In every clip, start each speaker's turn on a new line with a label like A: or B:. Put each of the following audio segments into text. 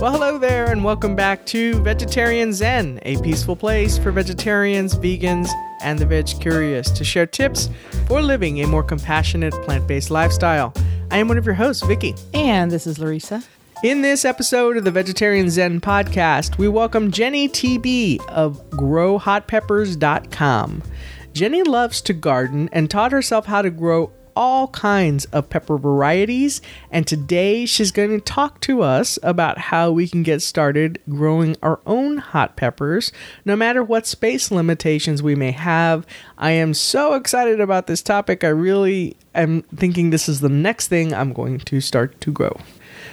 A: Well, hello there, and welcome back to Vegetarian Zen, a peaceful place for vegetarians, vegans, and the veg curious to share tips for living a more compassionate plant based lifestyle. I am one of your hosts, Vicky.
B: And this is Larissa.
A: In this episode of the Vegetarian Zen podcast, we welcome Jenny TB of growhotpeppers.com. Jenny loves to garden and taught herself how to grow all kinds of pepper varieties, and today she's going to talk to us about how we can get started growing our own hot peppers, no matter what space limitations we may have. I am so excited about this topic. I really am thinking this is the next thing I'm going to start to grow.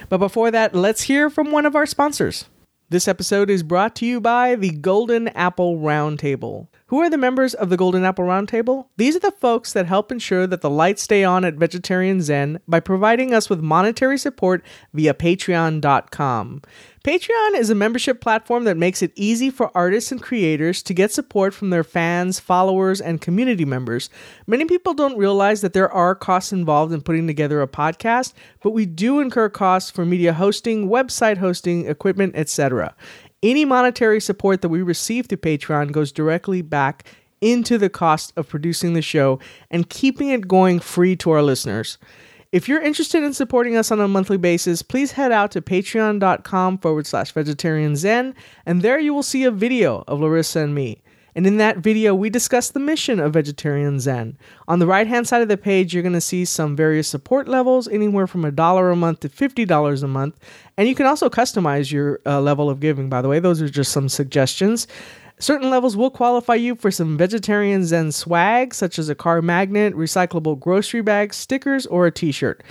A: But before that, let's hear from one of our sponsors. This episode is brought to you by the Golden Apple Roundtable. Who are the members of the Golden Apple Roundtable? These are the folks that help ensure that the lights stay on at Vegetarian Zen by providing us with monetary support via patreon.com. Patreon is a membership platform that makes it easy for artists and creators to get support from their fans, followers, and community members. Many people don't realize that there are costs involved in putting together a podcast, but we do incur costs for media hosting, website hosting, equipment, etc. Any monetary support that we receive through Patreon goes directly back into the cost of producing the show and keeping it going free to our listeners. If you're interested in supporting us on a monthly basis, please head out to patreon.com forward slash vegetarian zen, and there you will see a video of Larissa and me. And in that video, we discuss the mission of Vegetarian Zen. On the right hand side of the page, you're going to see some various support levels, anywhere from a dollar a month to $50 a month. And you can also customize your uh, level of giving, by the way. Those are just some suggestions. Certain levels will qualify you for some Vegetarian Zen swag, such as a car magnet, recyclable grocery bags, stickers, or a t shirt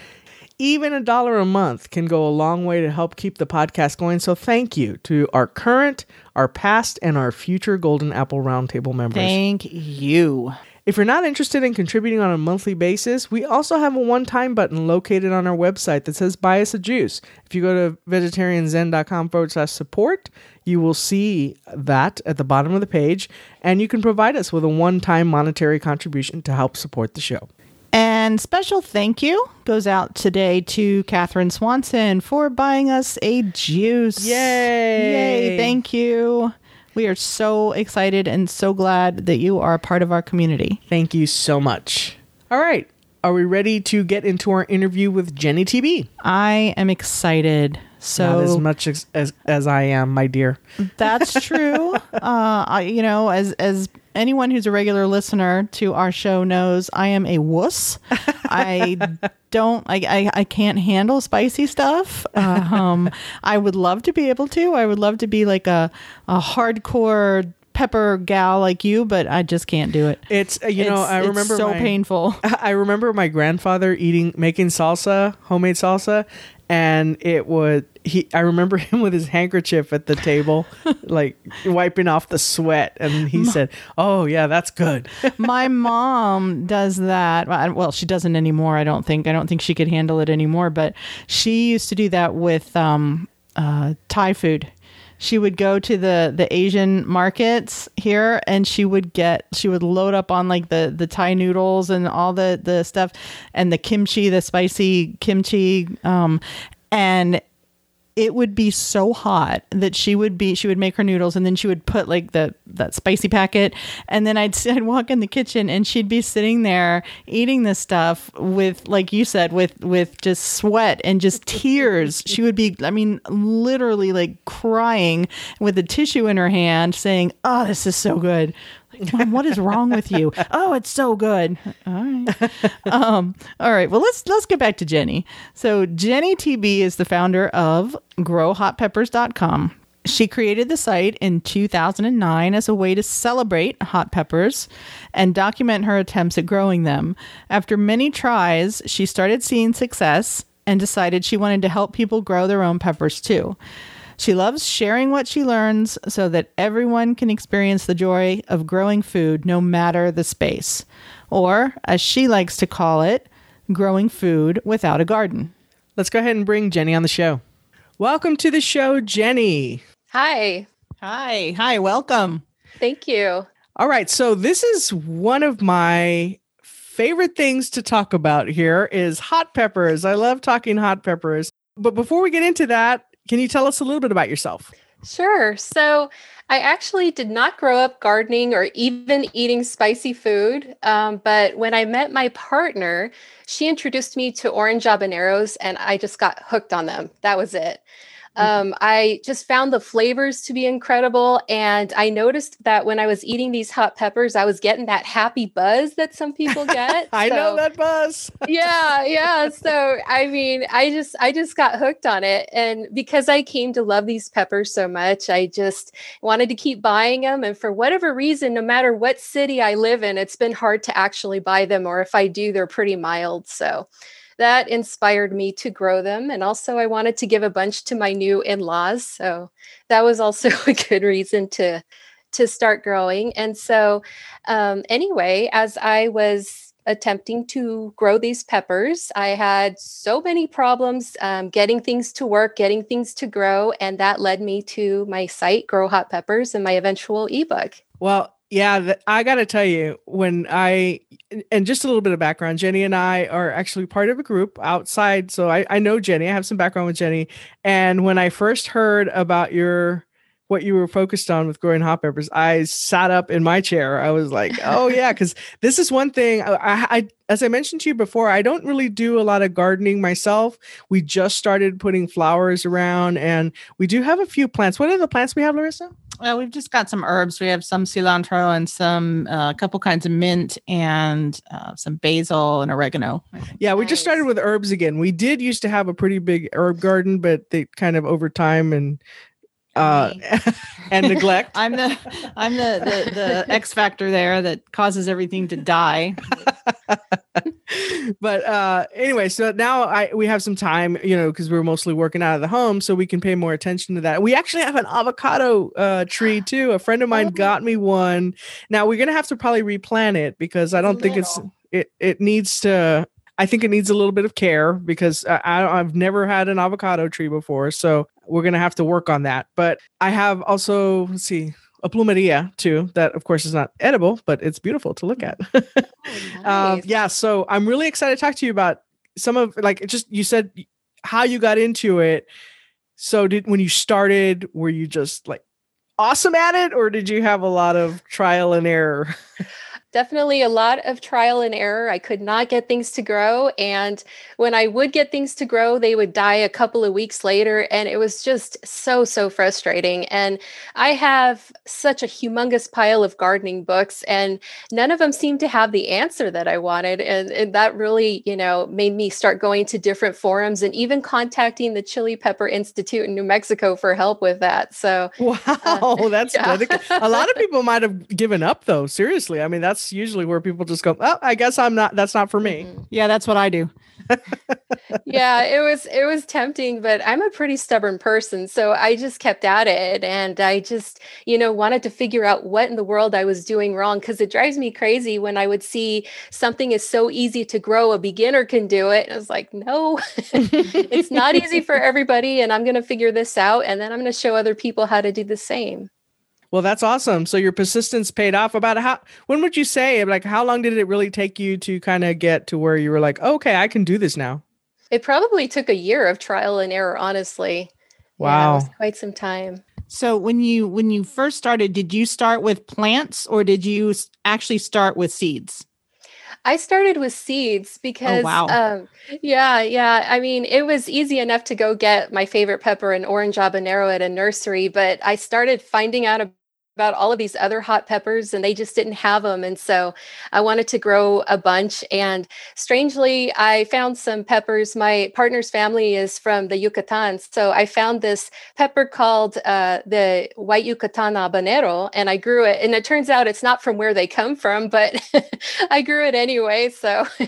A: even a dollar a month can go a long way to help keep the podcast going. So thank you to our current, our past, and our future Golden Apple Roundtable members.
B: Thank you.
A: If you're not interested in contributing on a monthly basis, we also have a one time button located on our website that says buy us a juice. If you go to vegetarianzen.com forward slash support, you will see that at the bottom of the page, and you can provide us with a one time monetary contribution to help support the show.
B: And special thank you goes out today to Catherine Swanson for buying us a juice.
A: Yay!
B: Yay! Thank you. We are so excited and so glad that you are a part of our community.
A: Thank you so much. All right. Are we ready to get into our interview with Jenny TB?
B: I am excited. So
A: Not as much as, as, as I am, my dear.
B: That's true. uh, I, you know, as as anyone who's a regular listener to our show knows, I am a wuss. I don't. I, I I can't handle spicy stuff. Uh, um, I would love to be able to. I would love to be like a a hardcore pepper gal like you, but I just can't do it.
A: It's uh, you know
B: It's-
A: I
B: it's
A: remember
B: so
A: my-
B: painful.
A: I remember my grandfather eating making salsa, homemade salsa, and it would he I remember him with his handkerchief at the table like wiping off the sweat and he said, "Oh, yeah, that's good."
B: my mom does that. Well, well she doesn't anymore i don't think. I don't think she could handle it anymore but she used to do that with um, uh, thai food she would go to the the asian markets here and she would get she would load up on like the the thai noodles and all the the stuff and the kimchi the spicy kimchi um and it would be so hot that she would be she would make her noodles and then she would put like the that spicy packet. And then I'd, I'd walk in the kitchen and she'd be sitting there eating this stuff with like you said with with just sweat and just tears. She would be I mean literally like crying with a tissue in her hand saying oh this is so good Mom, what is wrong with you? Oh, it's so good. All right. Um, all right. Well, let's let's get back to Jenny. So Jenny TB is the founder of growhotpeppers.com. She created the site in 2009 as a way to celebrate hot peppers and document her attempts at growing them. After many tries, she started seeing success and decided she wanted to help people grow their own peppers too. She loves sharing what she learns so that everyone can experience the joy of growing food no matter the space. Or, as she likes to call it, growing food without a garden.
A: Let's go ahead and bring Jenny on the show. Welcome to the show, Jenny.
C: Hi.
B: Hi, hi, welcome.
C: Thank you.
A: All right, so this is one of my favorite things to talk about here is hot peppers. I love talking hot peppers. But before we get into that, can you tell us a little bit about yourself?
C: Sure. So I actually did not grow up gardening or even eating spicy food. Um, but when I met my partner, she introduced me to orange habaneros and I just got hooked on them. That was it. Um, I just found the flavors to be incredible. And I noticed that when I was eating these hot peppers, I was getting that happy buzz that some people get.
A: I so, know that buzz.
C: yeah. Yeah. So, I mean, I just, I just got hooked on it. And because I came to love these peppers so much, I just wanted to keep buying them. And for whatever reason, no matter what city I live in, it's been hard to actually buy them. Or if I do, they're pretty mild. So, that inspired me to grow them. And also, I wanted to give a bunch to my new in laws. So that was also a good reason to to start growing. And so, um, anyway, as I was attempting to grow these peppers, I had so many problems um, getting things to work, getting things to grow, and that led me to my site, Grow Hot Peppers, and my eventual ebook.
A: Well, yeah, I got to tell you, when I, and just a little bit of background, Jenny and I are actually part of a group outside. So I, I know Jenny, I have some background with Jenny. And when I first heard about your, what you were focused on with growing hot peppers, I sat up in my chair. I was like, oh, yeah, because this is one thing I, I, as I mentioned to you before, I don't really do a lot of gardening myself. We just started putting flowers around and we do have a few plants. What are the plants we have, Larissa?
B: Well, we've just got some herbs. We have some cilantro and some a uh, couple kinds of mint and uh, some basil and oregano.
A: Yeah, we nice. just started with herbs again. We did used to have a pretty big herb garden, but they kind of over time and uh, and neglect.
B: I'm the I'm the, the the X factor there that causes everything to die.
A: but uh anyway, so now I we have some time, you know, because we're mostly working out of the home, so we can pay more attention to that. We actually have an avocado uh tree too. A friend of mine oh. got me one. Now we're gonna have to probably replant it because I don't think it's it it needs to I think it needs a little bit of care because I, I've never had an avocado tree before. So we're going to have to work on that. But I have also, let's see, a plumeria too, that of course is not edible, but it's beautiful to look at. oh, um, nice. um, yeah. So I'm really excited to talk to you about some of like, just, you said how you got into it. So did, when you started, were you just like awesome at it or did you have a lot of trial and error?
C: definitely a lot of trial and error. I could not get things to grow. And when I would get things to grow, they would die a couple of weeks later. And it was just so, so frustrating. And I have such a humongous pile of gardening books, and none of them seemed to have the answer that I wanted. And, and that really, you know, made me start going to different forums and even contacting the Chili Pepper Institute in New Mexico for help with that. So,
A: wow, uh, that's yeah. a lot of people might have given up, though. Seriously. I mean, that's that's usually where people just go, "Oh, I guess I'm not. That's not for me."
B: Mm-hmm. Yeah, that's what I do.
C: yeah, it was it was tempting, but I'm a pretty stubborn person, so I just kept at it, and I just you know wanted to figure out what in the world I was doing wrong because it drives me crazy when I would see something is so easy to grow, a beginner can do it. And I was like, no, it's not easy for everybody, and I'm going to figure this out, and then I'm going to show other people how to do the same.
A: Well, that's awesome. So your persistence paid off. About how when would you say like how long did it really take you to kind of get to where you were like, okay, I can do this now?
C: It probably took a year of trial and error, honestly.
A: Wow,
C: yeah, quite some time.
B: So when you when you first started, did you start with plants or did you actually start with seeds?
C: I started with seeds oh, because, oh, wow. um, yeah, yeah. I mean, it was easy enough to go get my favorite pepper and orange habanero at a nursery, but I started finding out about all of these other hot peppers and they just didn't have them. And so I wanted to grow a bunch. And strangely, I found some peppers. My partner's family is from the Yucatan. So I found this pepper called uh, the white Yucatan habanero and I grew it. And it turns out it's not from where they come from, but I grew it anyway. So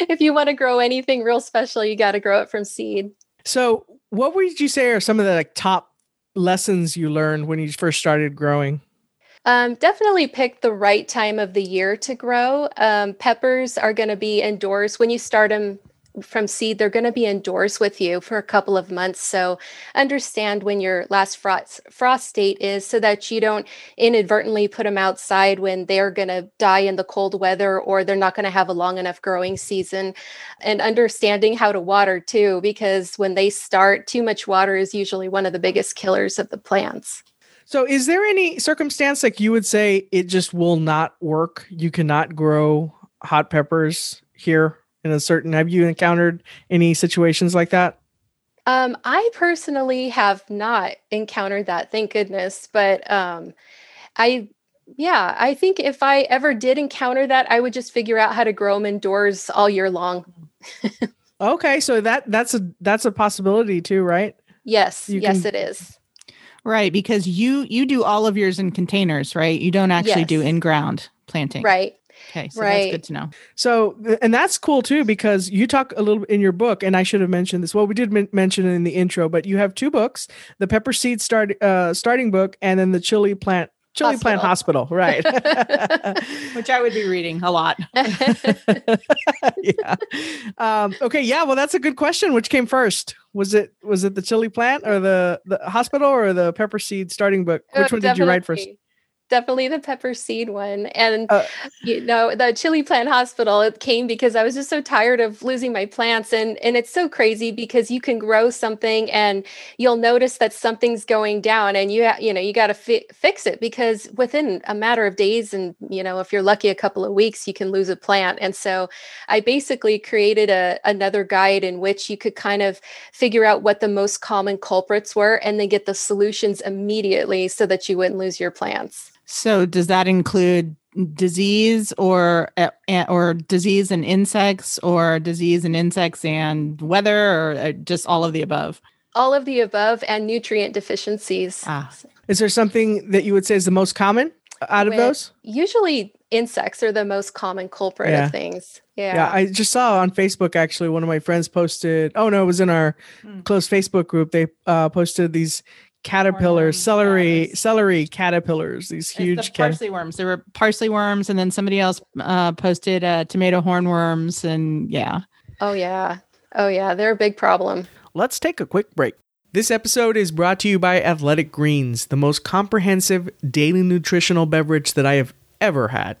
C: if you want to grow anything real special, you got to grow it from seed.
A: So, what would you say are some of the like top lessons you learned when you first started growing?
C: Um, definitely pick the right time of the year to grow. Um, peppers are going to be indoors when you start them from seed, they're going to be indoors with you for a couple of months. So understand when your last frost frost date is so that you don't inadvertently put them outside when they're going to die in the cold weather or they're not going to have a long enough growing season. And understanding how to water too, because when they start, too much water is usually one of the biggest killers of the plants.
A: So, is there any circumstance like you would say it just will not work? You cannot grow hot peppers here in a certain. Have you encountered any situations like that?
C: Um, I personally have not encountered that, thank goodness. But um, I, yeah, I think if I ever did encounter that, I would just figure out how to grow them indoors all year long.
A: okay, so that that's a that's a possibility too, right?
C: Yes, you yes, can, it is.
B: Right, because you you do all of yours in containers, right? You don't actually yes. do in ground planting.
C: Right.
B: Okay, so right. that's good to know.
A: So, and that's cool too because you talk a little in your book, and I should have mentioned this. Well, we did m- mention it in the intro, but you have two books: the pepper seed start uh, starting book, and then the chili plant chili hospital. plant hospital, right?
B: Which I would be reading a lot.
A: yeah. Um, okay. Yeah. Well, that's a good question. Which came first? Was it was it the chili plant or the the hospital or the pepper seed starting book? Which oh, one did you write first?
C: Definitely the pepper seed one. And uh, you know, the chili plant hospital it came because I was just so tired of losing my plants and and it's so crazy because you can grow something and you'll notice that something's going down and you ha- you know, you got to fi- fix it because within a matter of days and you know, if you're lucky a couple of weeks you can lose a plant. And so I basically created a another guide in which you could kind of figure out what the most common culprits were and then get the solutions immediately so that you wouldn't lose your plants.
B: So does that include disease or or disease and insects or disease and insects and weather or uh, just all of the above?
C: All of the above and nutrient deficiencies.
A: Ah. Is there something that you would say is the most common out of With, those?
C: Usually insects are the most common culprit yeah. of things. Yeah.
A: Yeah. I just saw on Facebook actually one of my friends posted, oh no, it was in our mm. close Facebook group. They uh, posted these caterpillars, celery, celery caterpillars, these huge
B: the parsley cat- worms. There were parsley worms, and then somebody else uh, posted uh, tomato hornworms, and yeah.
C: Oh yeah, oh yeah, they're a big problem.
A: Let's take a quick break. This episode is brought to you by Athletic Greens, the most comprehensive daily nutritional beverage that I have ever had.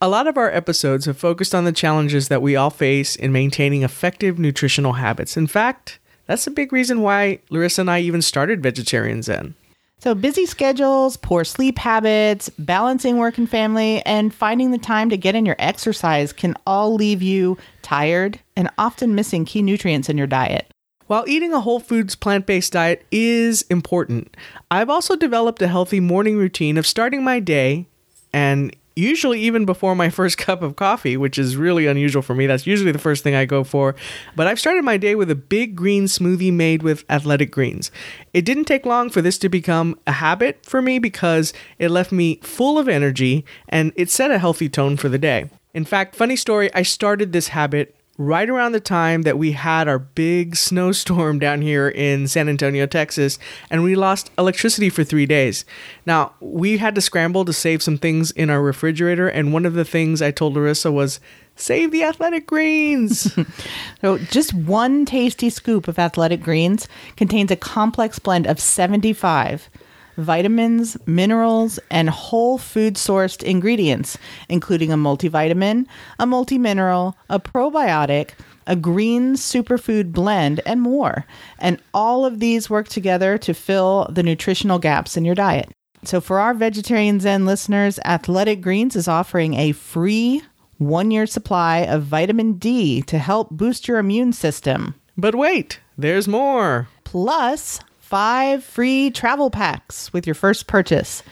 A: A lot of our episodes have focused on the challenges that we all face in maintaining effective nutritional habits. In fact, that's a big reason why Larissa and I even started Vegetarian Zen.
B: So, busy schedules, poor sleep habits, balancing work and family, and finding the time to get in your exercise can all leave you tired and often missing key nutrients in your diet.
A: While eating a whole foods plant based diet is important, I've also developed a healthy morning routine of starting my day and usually even before my first cup of coffee, which is really unusual for me. That's usually the first thing I go for. But I've started my day with a big green smoothie made with athletic greens. It didn't take long for this to become a habit for me because it left me full of energy and it set a healthy tone for the day. In fact, funny story, I started this habit right around the time that we had our big snowstorm down here in San Antonio, Texas, and we lost electricity for three days. Now, we had to scramble to save some things in our refrigerator, and one of the things I told Larissa was, Save the athletic greens.
B: so, just one tasty scoop of athletic greens contains a complex blend of 75 vitamins, minerals, and whole food sourced ingredients, including a multivitamin, a multimineral, a probiotic, a green superfood blend, and more. And all of these work together to fill the nutritional gaps in your diet. So, for our Vegetarian Zen listeners, Athletic Greens is offering a free one year supply of vitamin D to help boost your immune system.
A: But wait, there's more.
B: Plus, five free travel packs with your first purchase.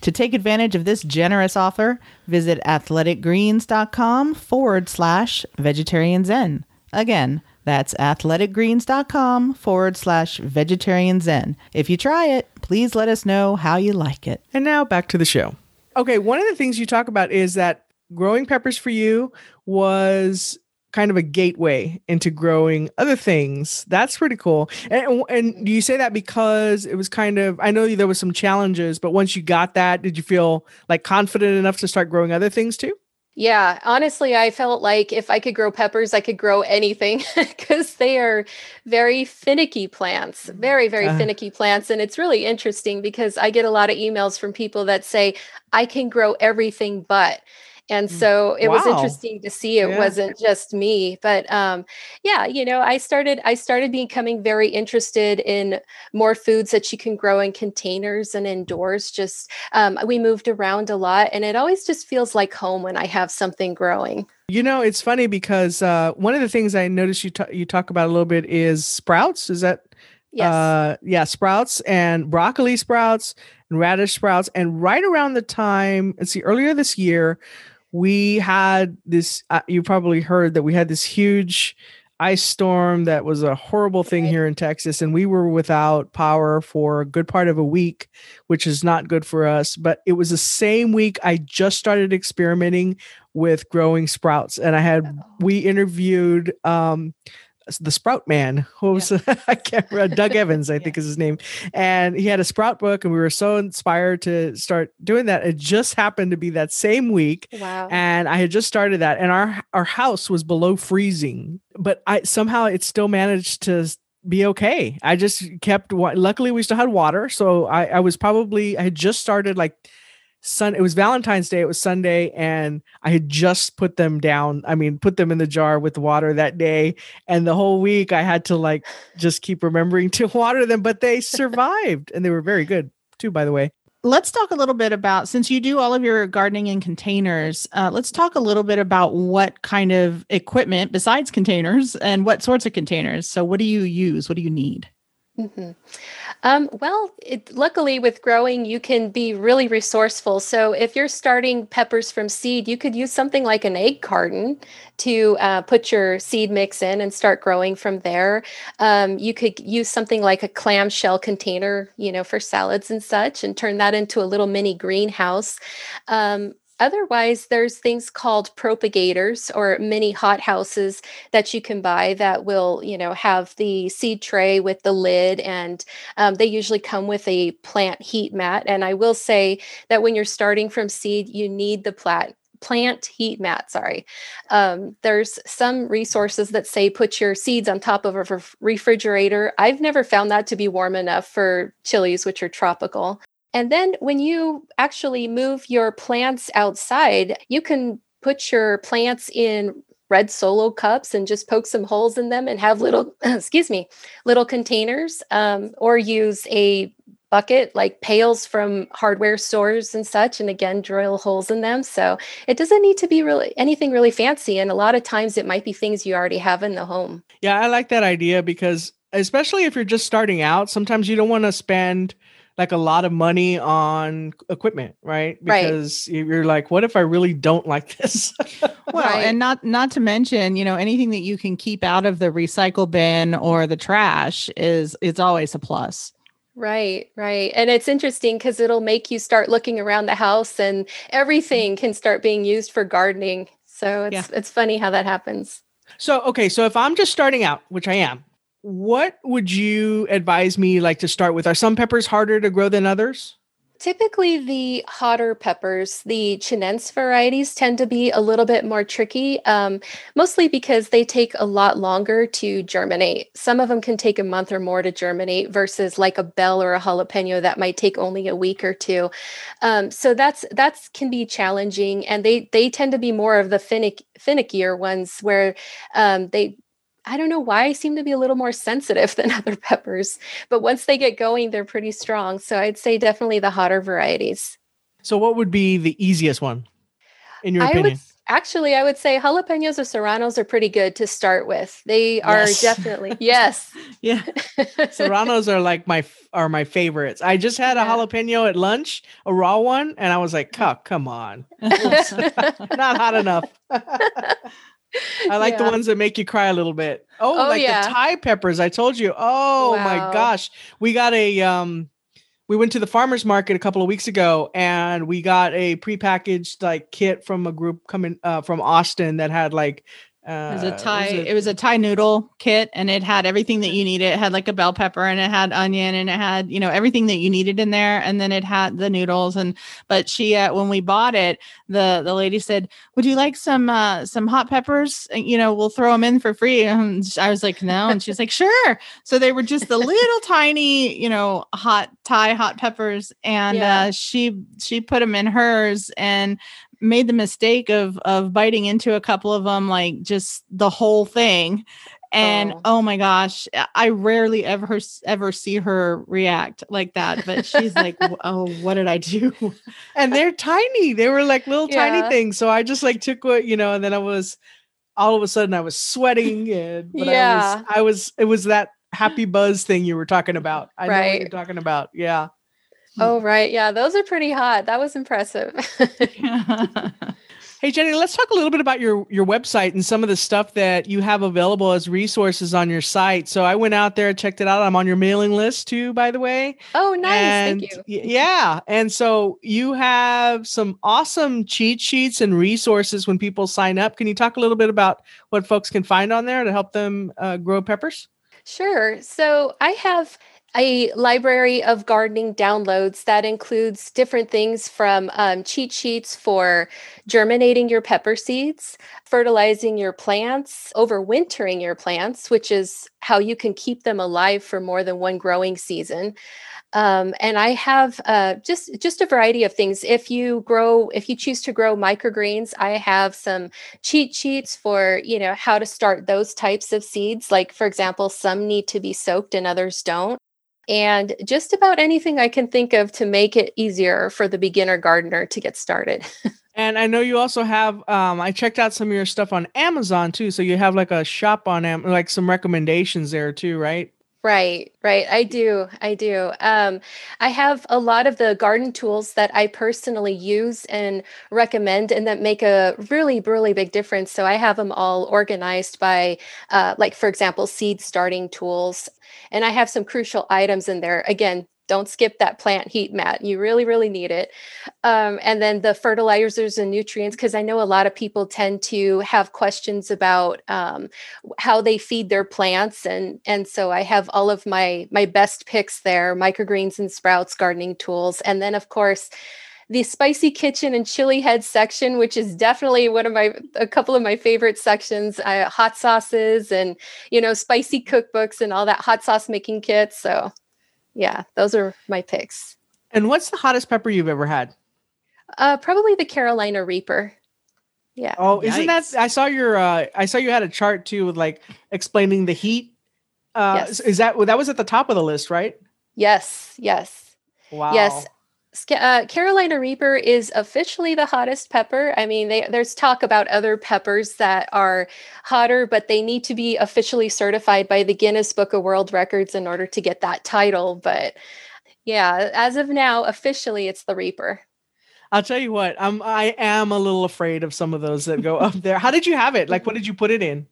B: To take advantage of this generous offer, visit athleticgreens.com forward slash vegetarian zen. Again, that's athleticgreens.com forward slash vegetarian zen. If you try it, please let us know how you like it.
A: And now back to the show. Okay, one of the things you talk about is that growing peppers for you was kind of a gateway into growing other things. That's pretty cool. And and do you say that because it was kind of I know there was some challenges, but once you got that, did you feel like confident enough to start growing other things too?
C: Yeah, honestly, I felt like if I could grow peppers, I could grow anything because they are very finicky plants, very, very uh. finicky plants. And it's really interesting because I get a lot of emails from people that say, I can grow everything but and mm. so it wow. was interesting to see it yeah. wasn't just me but um, yeah you know i started i started becoming very interested in more foods that you can grow in containers and indoors just um, we moved around a lot and it always just feels like home when i have something growing
A: you know it's funny because uh, one of the things i noticed you, t- you talk about a little bit is sprouts is that
C: Yes. Uh,
A: yeah, sprouts and broccoli sprouts and radish sprouts. And right around the time, let's see, earlier this year, we had this uh, you probably heard that we had this huge ice storm that was a horrible thing here in Texas and we were without power for a good part of a week which is not good for us but it was the same week I just started experimenting with growing sprouts and I had oh. we interviewed um the Sprout Man, who was yeah. I can't remember, Doug Evans, I think is his name, and he had a Sprout book, and we were so inspired to start doing that. It just happened to be that same week,
C: wow!
A: And I had just started that, and our our house was below freezing, but I somehow it still managed to be okay. I just kept. Luckily, we still had water, so I I was probably I had just started like Sun it was Valentine's Day, it was Sunday, and I had just put them down. I mean, put them in the jar with water that day. And the whole week I had to like just keep remembering to water them, but they survived and they were very good too, by the way.
B: Let's talk a little bit about since you do all of your gardening in containers, uh, let's talk a little bit about what kind of equipment besides containers and what sorts of containers. So, what do you use? What do you need?
C: Mm-hmm. Um, well, it, luckily with growing, you can be really resourceful. So if you're starting peppers from seed, you could use something like an egg carton to uh, put your seed mix in and start growing from there. Um, you could use something like a clamshell container, you know, for salads and such, and turn that into a little mini greenhouse. Um, Otherwise, there's things called propagators or mini hothouses that you can buy that will, you know, have the seed tray with the lid, and um, they usually come with a plant heat mat. And I will say that when you're starting from seed, you need the plant plant heat mat sorry. Um, there's some resources that say put your seeds on top of a refrigerator. I've never found that to be warm enough for chilies which are tropical and then when you actually move your plants outside, you can put your plants in red solo cups and just poke some holes in them and have little excuse me little containers um, or use a bucket like pails from hardware stores and such and again drill holes in them. So it doesn't need to be really anything really fancy and a lot of times it might be things you already have in the home.
A: Yeah i like that idea because especially if you're just starting out sometimes you don't want to spend like a lot of money on equipment, right? Because right. you're like, what if I really don't like this?
B: well, right. and not not to mention, you know, anything that you can keep out of the recycle bin or the trash is it's always a plus.
C: Right, right. And it's interesting because it'll make you start looking around the house and everything can start being used for gardening. So it's yeah. it's funny how that happens.
A: So okay, so if I'm just starting out, which I am, what would you advise me like to start with? Are some peppers harder to grow than others?
C: Typically, the hotter peppers, the Chinense varieties, tend to be a little bit more tricky, um, mostly because they take a lot longer to germinate. Some of them can take a month or more to germinate, versus like a bell or a jalapeno that might take only a week or two. Um, so that's that's can be challenging, and they they tend to be more of the finick, finickier ones where um, they I don't know why I seem to be a little more sensitive than other peppers, but once they get going, they're pretty strong. So I'd say definitely the hotter varieties.
A: So what would be the easiest one in your I opinion?
C: Would, actually, I would say jalapenos or serranos are pretty good to start with. They are yes. definitely yes.
A: yeah. serranos are like my are my favorites. I just had a yeah. jalapeno at lunch, a raw one, and I was like, oh, come on. Not hot enough. I like yeah. the ones that make you cry a little bit. Oh, oh like yeah. the Thai peppers. I told you. Oh wow. my gosh. We got a um we went to the farmers market a couple of weeks ago and we got a prepackaged like kit from a group coming uh, from Austin that had like
B: it was a
A: Uh,
B: Thai.
A: was it-
B: it was a Thai noodle kit, and it had everything that you needed. It had like a bell pepper, and it had onion, and it had you know everything that you needed in there. And then it had the noodles. And but she, uh, when we bought it, the the lady said, "Would you like some uh, some hot peppers? Uh, You know, we'll throw them in for free." And I was like, "No," and she's like, "Sure." So they were just the little tiny, you know, hot Thai hot peppers, and
C: Yeah.
B: uh, she she put them in hers and made the mistake of of biting into a couple of them like just the whole thing and
C: Oh.
B: oh. my gosh i rarely ever ever see her react like that but she's like oh what did i do
A: and they're tiny. They were like little tiny things. So I just like took what you know, and then I was all of a sudden I was sweating. And but
C: Yeah.
A: I was, I was it was that happy buzz thing you were talking about. I know what you're talking about. Yeah.
C: Oh, right. Yeah, those are pretty hot. That was impressive.
A: Hey Jenny, let's talk a little bit about your your website and some of the stuff that you have available as resources on your site. So I went out there, and checked it out. I'm on your mailing list too, by the way.
C: oh, nice.
A: And
C: Thank you.
A: yeah. And so you have some awesome cheat sheets and resources when people sign up. Can you talk a little bit about what folks can find on there to help them uh, grow peppers?
C: Sure. So I have a library of gardening downloads that includes different things from um, cheat sheets for germinating your pepper seeds, fertilizing your plants, overwintering your plants, which is how you can keep them alive for more than one growing season. Um, and I have uh, just just a variety of things. If you grow, if you choose to grow microgreens, I have some cheat sheets for you know how to start those types of seeds. Like for example, some need to be soaked and others don't. And just about anything I can think of to make it easier for the beginner gardener to get started.
A: And I know you also have. Um, I checked out some of your stuff on Amazon too. So you have like a shop on Am, like some recommendations there too, right?
C: Right, right. I do. I do. Um, I have a lot of the garden tools that I personally use and recommend and that make a really, really big difference. So I have them all organized by, uh, like, for example, seed starting tools. And I have some crucial items in there. Again, don't skip that plant heat mat. You really, really need it. Um, and then the fertilizers and nutrients, because I know a lot of people tend to have questions about um, how they feed their plants and and so i have all of my my best picks there microgreens and sprouts gardening tools and then of course the spicy kitchen and chili head section which is definitely one of my a couple of my favorite sections uh, hot sauces and you know spicy cookbooks and all that hot sauce making kits so yeah those are my picks
A: And what's the hottest pepper you've ever had?
C: uh probably the carolina reaper yeah
A: Oh, isn't that? I saw your. Uh, I saw you had a chart too with like explaining the heat. Uh,
C: Yes.
A: Is that that was at the top of the list, right?
C: yes yes
A: Wow.
C: Yes. Uh, Carolina Reaper is officially the hottest pepper. I mean, they, there's talk about other peppers that are hotter, but they need to be officially certified by the Guinness Book of World Records in order to get that title. But yeah, as of now, officially, it's the Reaper.
A: I'll tell you what. I'm. I am a little afraid of some of those that go up there. How did you have it? Like, what did you put it in?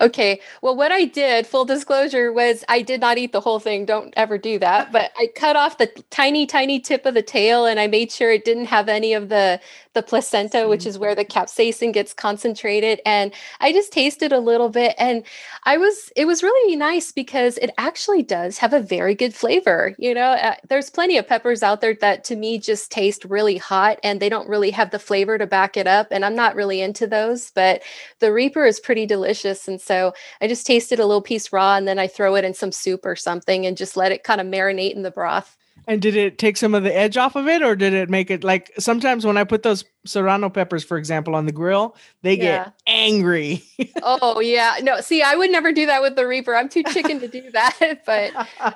C: Okay. Well, what I did, full disclosure, was I did not eat the whole thing. Don't ever do that. But I cut off the tiny, tiny tip of the tail and I made sure it didn't have any of the the placenta, which is where the capsaicin gets concentrated. And I just tasted a little bit and I was it was really nice because it actually does have a very good flavor. You know, uh, there's plenty of peppers out there that to me just taste really hot and they don't really have the flavor to back it up. And I'm not really into those, but the Reaper is pretty delicious. And so I just tasted a little piece raw and then I throw it in some soup or something and just let it kind of marinate in the broth.
A: And did it take some of the edge off of it, or did it make it like sometimes when I put those serrano peppers, for example, on the grill, they
C: Yeah.
A: get angry.
C: oh yeah. No, see, I would never do that with the Reaper. I'm too chicken to do that. but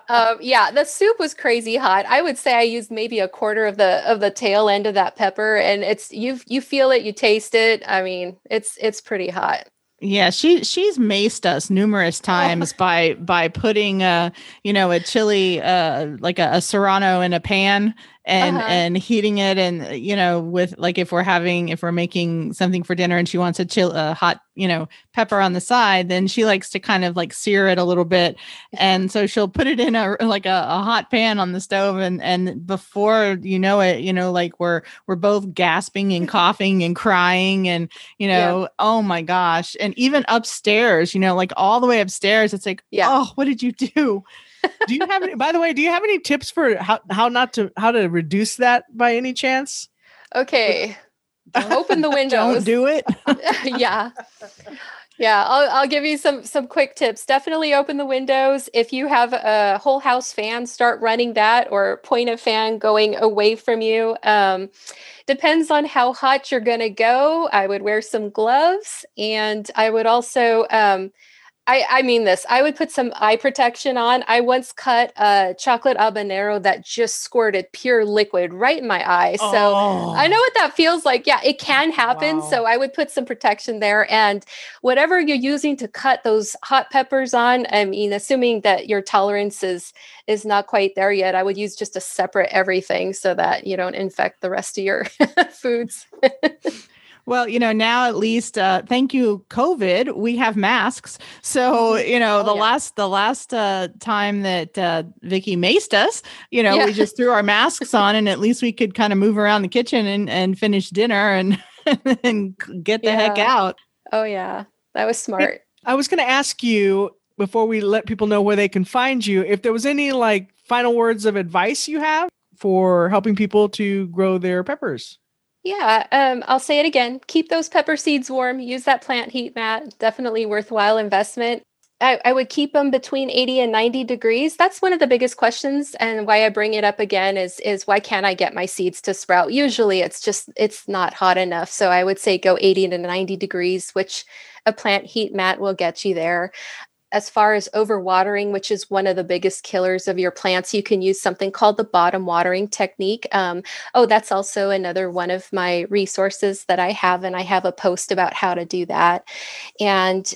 C: um, yeah, the soup was crazy hot. I would say I used maybe a quarter of the of the tail end of that pepper and it's you you feel it, you taste it. I mean, it's it's pretty hot.
B: Yeah, she she's maced us numerous times by by putting uh you know a chili uh like a, a serrano in a pan and
C: Uh-huh.
B: and heating it and you know with like if we're having if we're making something for dinner and she wants a chill a hot you know pepper on the side then she likes to kind of like sear it a little bit. And so she'll put it in a like a, a hot pan on the stove and and before you know it you know like we're we're both gasping and coughing and crying and you know oh my gosh. And even upstairs you know like all the way upstairs it's like
C: Yeah.
B: oh what did you do
A: Do you have any, by the way, do you have any tips for how, how not to, how to reduce that by any chance?
C: Okay. Open the windows.
B: don't do it
C: yeah. Yeah, I'll, I'll give you some some quick tips. Definitely open the windows. If you have a whole house fan, start running that or point a fan going away from you. Um, depends on how hot you're going to go. I would wear some gloves, and I would also. Um, I, I mean this. I would put some eye protection on. I once cut a chocolate habanero that just squirted pure liquid right in my eye. So
B: Oh.
C: I know what that feels like. Yeah, it can happen.
A: Wow.
C: So I would put some protection there. And whatever you're using to cut those hot peppers on, I mean, assuming that your tolerance is is not quite there yet, I would use just a separate everything so that you don't infect the rest of your foods.
B: Well, you know, now at least uh thank you COVID, we have masks. So, you know,
C: Oh,
B: the
C: yeah.
B: last the last uh time that uh Vicky maced us, you know,
C: Yeah.
B: we just threw our masks on and at least we could kind of move around the kitchen and and finish dinner and and get the heck out.
C: Oh yeah, that was smart.
A: I was going to ask you before we let people know where they can find you, if there was any like final words of advice you have for helping people to grow their peppers.
C: Yeah, um, I'll say it again. Keep those pepper seeds warm. Use that plant heat mat. Definitely worthwhile investment. I, I would keep them between 80 and 90 degrees. That's one of the biggest questions, and why I bring it up again is is why can't I get my seeds to sprout? Usually, it's just it's not hot enough. So I would say go 80 to 90 degrees, which a plant heat mat will get you there as far as overwatering, which is one of the biggest killers of your plants, you can use something called the bottom watering technique. Um, oh, that's also another one of my resources that I have, and I have a post about how to do that. And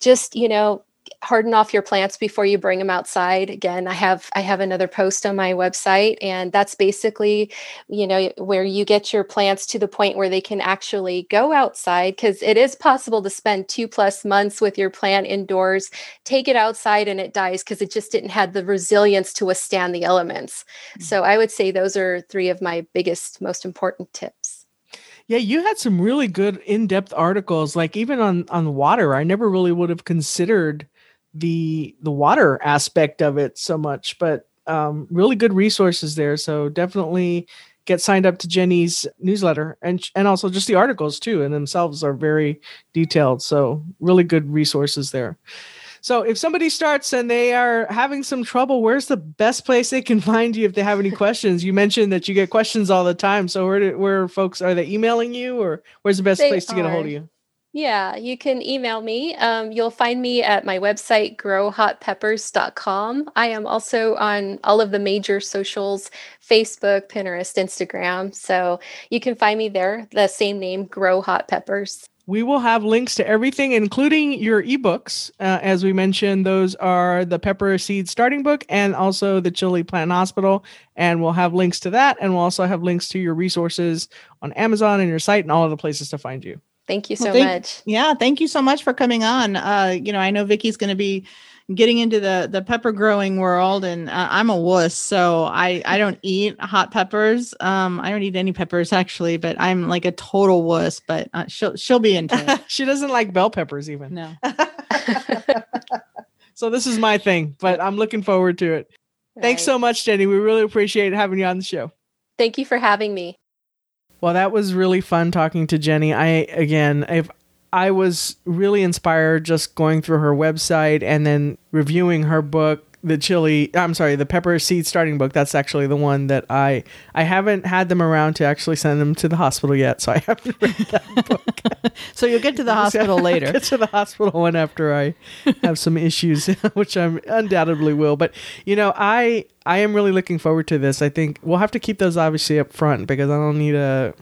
C: just, you know, harden off your plants before you bring them outside. Again i have i have another post on my website and that's basically you know where you get your plants to the point where they can actually go outside because it is possible to spend two plus months with your plant indoors take it outside and it dies because it just didn't have the resilience to withstand the elements. Mm. So i would say those are three of my biggest most important tips.
A: Yeah, you had some really good in-depth articles, like even on on water. I never really would have considered the the water aspect of it so much, but um, really good resources there. So definitely get signed up to Jenny's newsletter, and and also just the articles too, and themselves are very detailed. So really good resources there. So if somebody starts and they are having some trouble, where's the best place they can find you if they have any questions? You mentioned that you get questions all the time. So where do, where folks are they emailing you or where's the best
C: They
A: place to get a hold of you?
C: Yeah, you can email me. Um, you'll find me at my website, growhotpeppers.com. I am also on all of the major socials Facebook, Pinterest, Instagram. So you can find me there, the same name, Grow Hot Peppers.
A: We will have links to everything, including your ebooks. Uh, as we mentioned, those are the Pepper Seed Starting Book and also the Chili Plant Hospital. And we'll have links to that. And we'll also have links to your resources on Amazon and your site and all of the places to find you.
C: Thank you
B: Well,
C: so
B: thank-
C: much.
B: Yeah, thank you so much for coming on. Uh, you know, I know Vicky's going to be getting into the the pepper growing world, and uh, I'm a wuss, so I I don't eat hot peppers. Um, I don't eat any peppers actually, but I'm like a total wuss. But uh, she'll she'll be into it.
A: she doesn't like bell peppers even.
B: No,
A: So this is my thing, but I'm looking forward to it. Thanks
C: Right.
A: so much, Jenny. We really appreciate having you on the show.
C: Thank you for having me.
A: Well, that was really fun talking to Jenny. I again, if I was really inspired just going through her website and then reviewing her book, the chili. I'm sorry, the pepper seed starting book. That's actually the one that I I haven't had them around to actually send them to the hospital yet, so I haven't read that book.
B: so you'll get to the hospital later.
A: Get to the hospital one after I have some issues, which I'm undoubtedly will. But you know, I I am really looking forward to this. I think we'll have to keep those obviously up front because I don't need a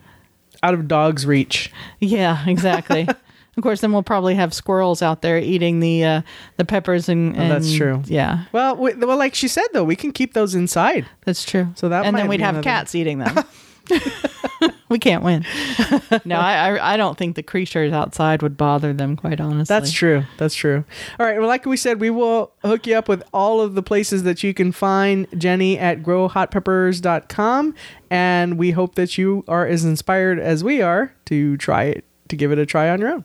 A: out of dog's reach.
B: Yeah, exactly. Of course, then we'll probably have squirrels out there eating the uh, the peppers and,
A: Oh, that's true.
B: Yeah,
A: Well, we, well, like she said though, we can keep those inside.
B: that's true.
A: So that
B: and then we'd have
A: another-
B: cats eating them. we can't win. no, I, I I don't think the creatures outside would bother them. Quite honestly,
A: That's true. That's true. All right. Well, like we said, we will hook you up with all of the places that you can find Jenny at growhotpeppers.com. And we hope that you are as inspired as we are to try it, to give it a try on your own.